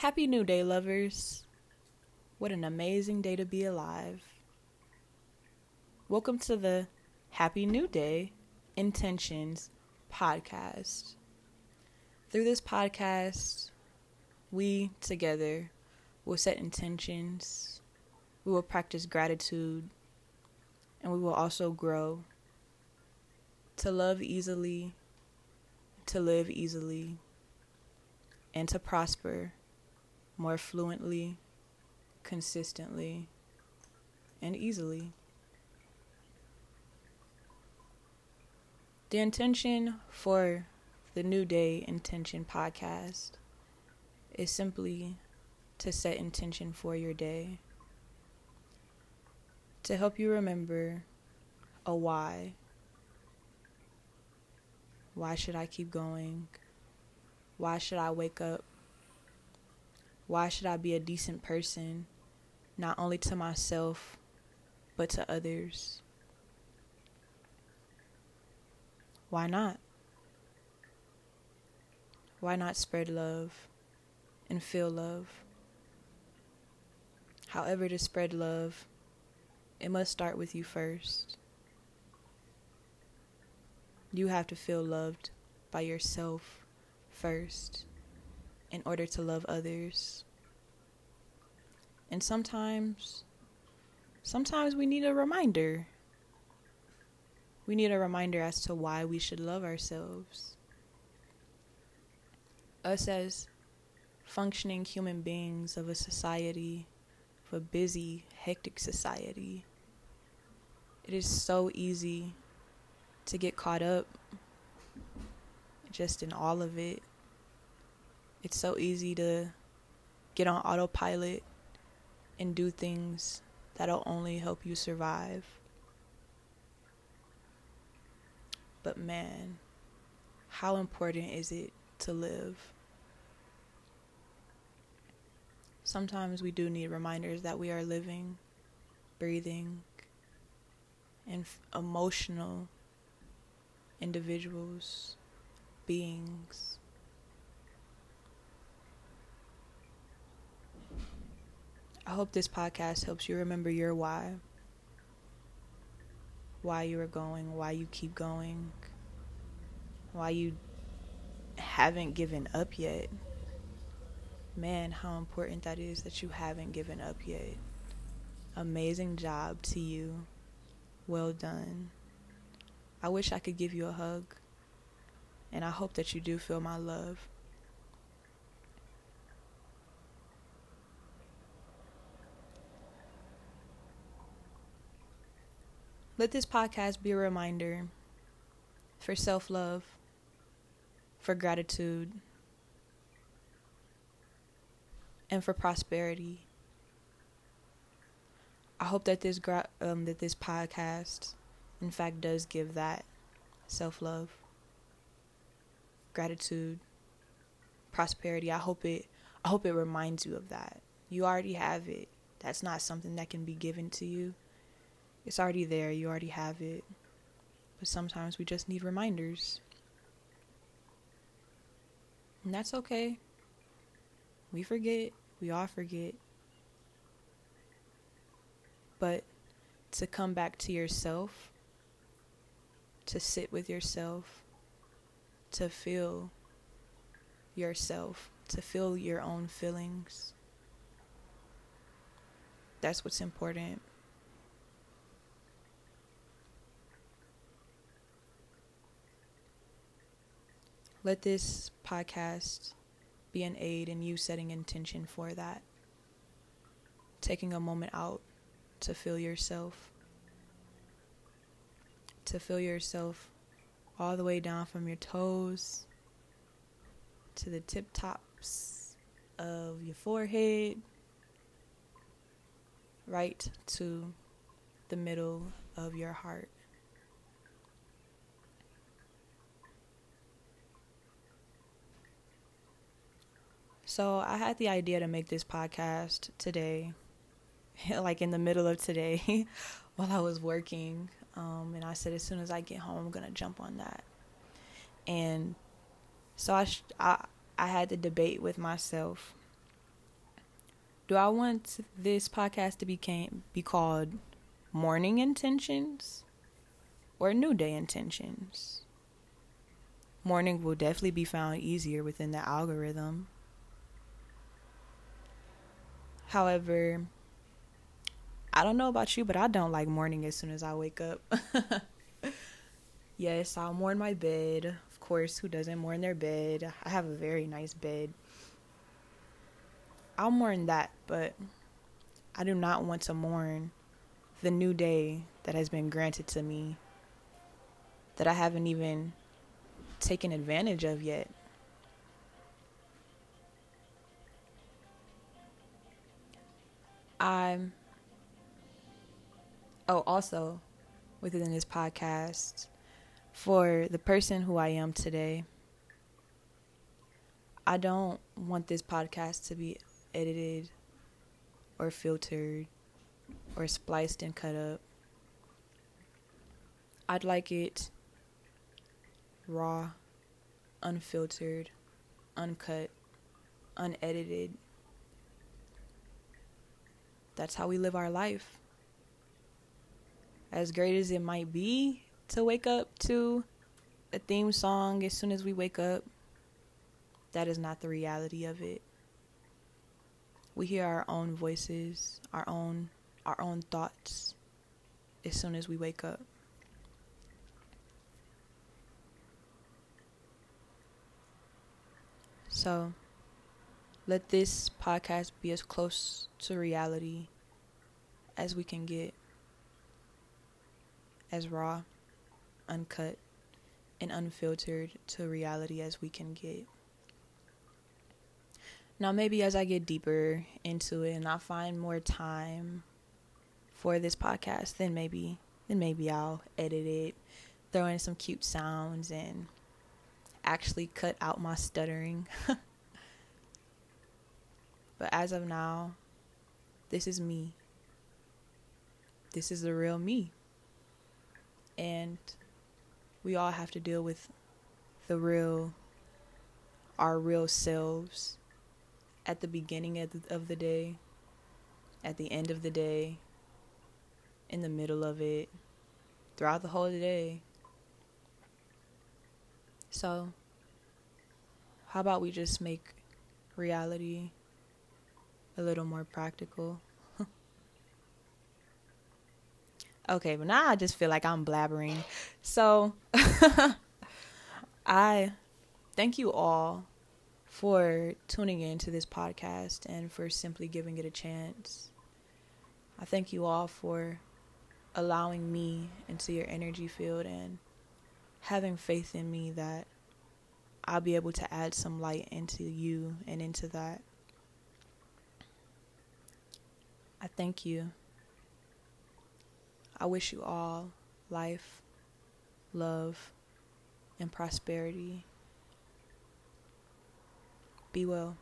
Happy New Day, lovers. What an amazing day to be alive. Welcome to the Happy New Day Intentions podcast. Through this podcast, we together will set intentions, we will practice gratitude, and we will also grow to love easily, to live easily, and to prosper more fluently, consistently, and easily. The intention for the New Day Intention podcast is simply to set intention for your day, to help you remember a why. Why should I keep going? Why should I wake up? Why should I be a decent person, not only to myself, but to others? Why not? Why not spread love and feel love? However, to spread love, it must start with you first. You have to feel loved by yourself first in order to love others. And sometimes, sometimes we need a reminder. We need a reminder as to why we should love ourselves. Us as functioning human beings of a society, of a busy, hectic society, it is so easy to get caught up just in all of it. It's so easy to get on autopilot and do things that'll only help you survive. But man, how important is it to live? Sometimes we do need reminders that we are living, breathing, and f- emotional individuals, beings. I hope this podcast helps you remember your why. Why you are going, why you keep going, why you haven't given up yet. Man, how important that is that you haven't given up yet. Amazing job to you. Well done. I wish I could give you a hug. And I hope that you do feel my love. Let this podcast be a reminder for self love, for gratitude, and for prosperity. I hope that this gra- um, that this podcast, in fact, does give that self love, gratitude, prosperity. I hope it. I hope it reminds you of that. You already have it. That's not something that can be given to you. It's already there, you already have it. But sometimes we just need reminders. And that's okay. We forget, we all forget. But to come back to yourself, to sit with yourself, to feel yourself, to feel your own feelings. That's what's important. Let this podcast be an aid in you setting intention for that. Taking a moment out to feel yourself. To feel yourself all the way down from your toes to the tip tops of your forehead, right to the middle of your heart. So I had the idea to make this podcast today, like in the middle of today, while I was working. Um, and I said, as soon as I get home, I'm gonna jump on that. And so I, sh- I, I had to debate with myself Do I want this podcast to be came, be called Morning Intentions or New Day Intentions? Morning will definitely be found easier within the algorithm. However, I don't know about you, but I don't like morning as soon as I wake up. yes, I'll mourn my bed. Of course, who doesn't mourn their bed? I have a very nice bed. I'll mourn that, but I do not want to mourn the new day that has been granted to me that I haven't even taken advantage of yet. I'm oh also within this podcast for the person who I am today. I don't want this podcast to be edited or filtered or spliced and cut up. I'd like it raw, unfiltered, uncut, unedited. That's how we live our life. As great as it might be to wake up to a theme song as soon as we wake up, that is not the reality of it. We hear our own voices, our own our own thoughts as soon as we wake up. So, let this podcast be as close to reality as we can get, as raw, uncut, and unfiltered to reality as we can get. Now, maybe as I get deeper into it and I find more time for this podcast, then maybe, then maybe I'll edit it, throw in some cute sounds, and actually cut out my stuttering. but as of now, this is me. This is the real me. And we all have to deal with the real, our real selves at the beginning of the, of the day, at the end of the day, in the middle of it, throughout the whole day. So, how about we just make reality a little more practical? okay, but now I just feel like I'm blabbering. So, I thank you all for tuning in to this podcast and for simply giving it a chance. I thank you all for allowing me into your energy field and having faith in me that I'll be able to add some light into you and into that. I thank you. I wish you all life, love, and prosperity. Be well.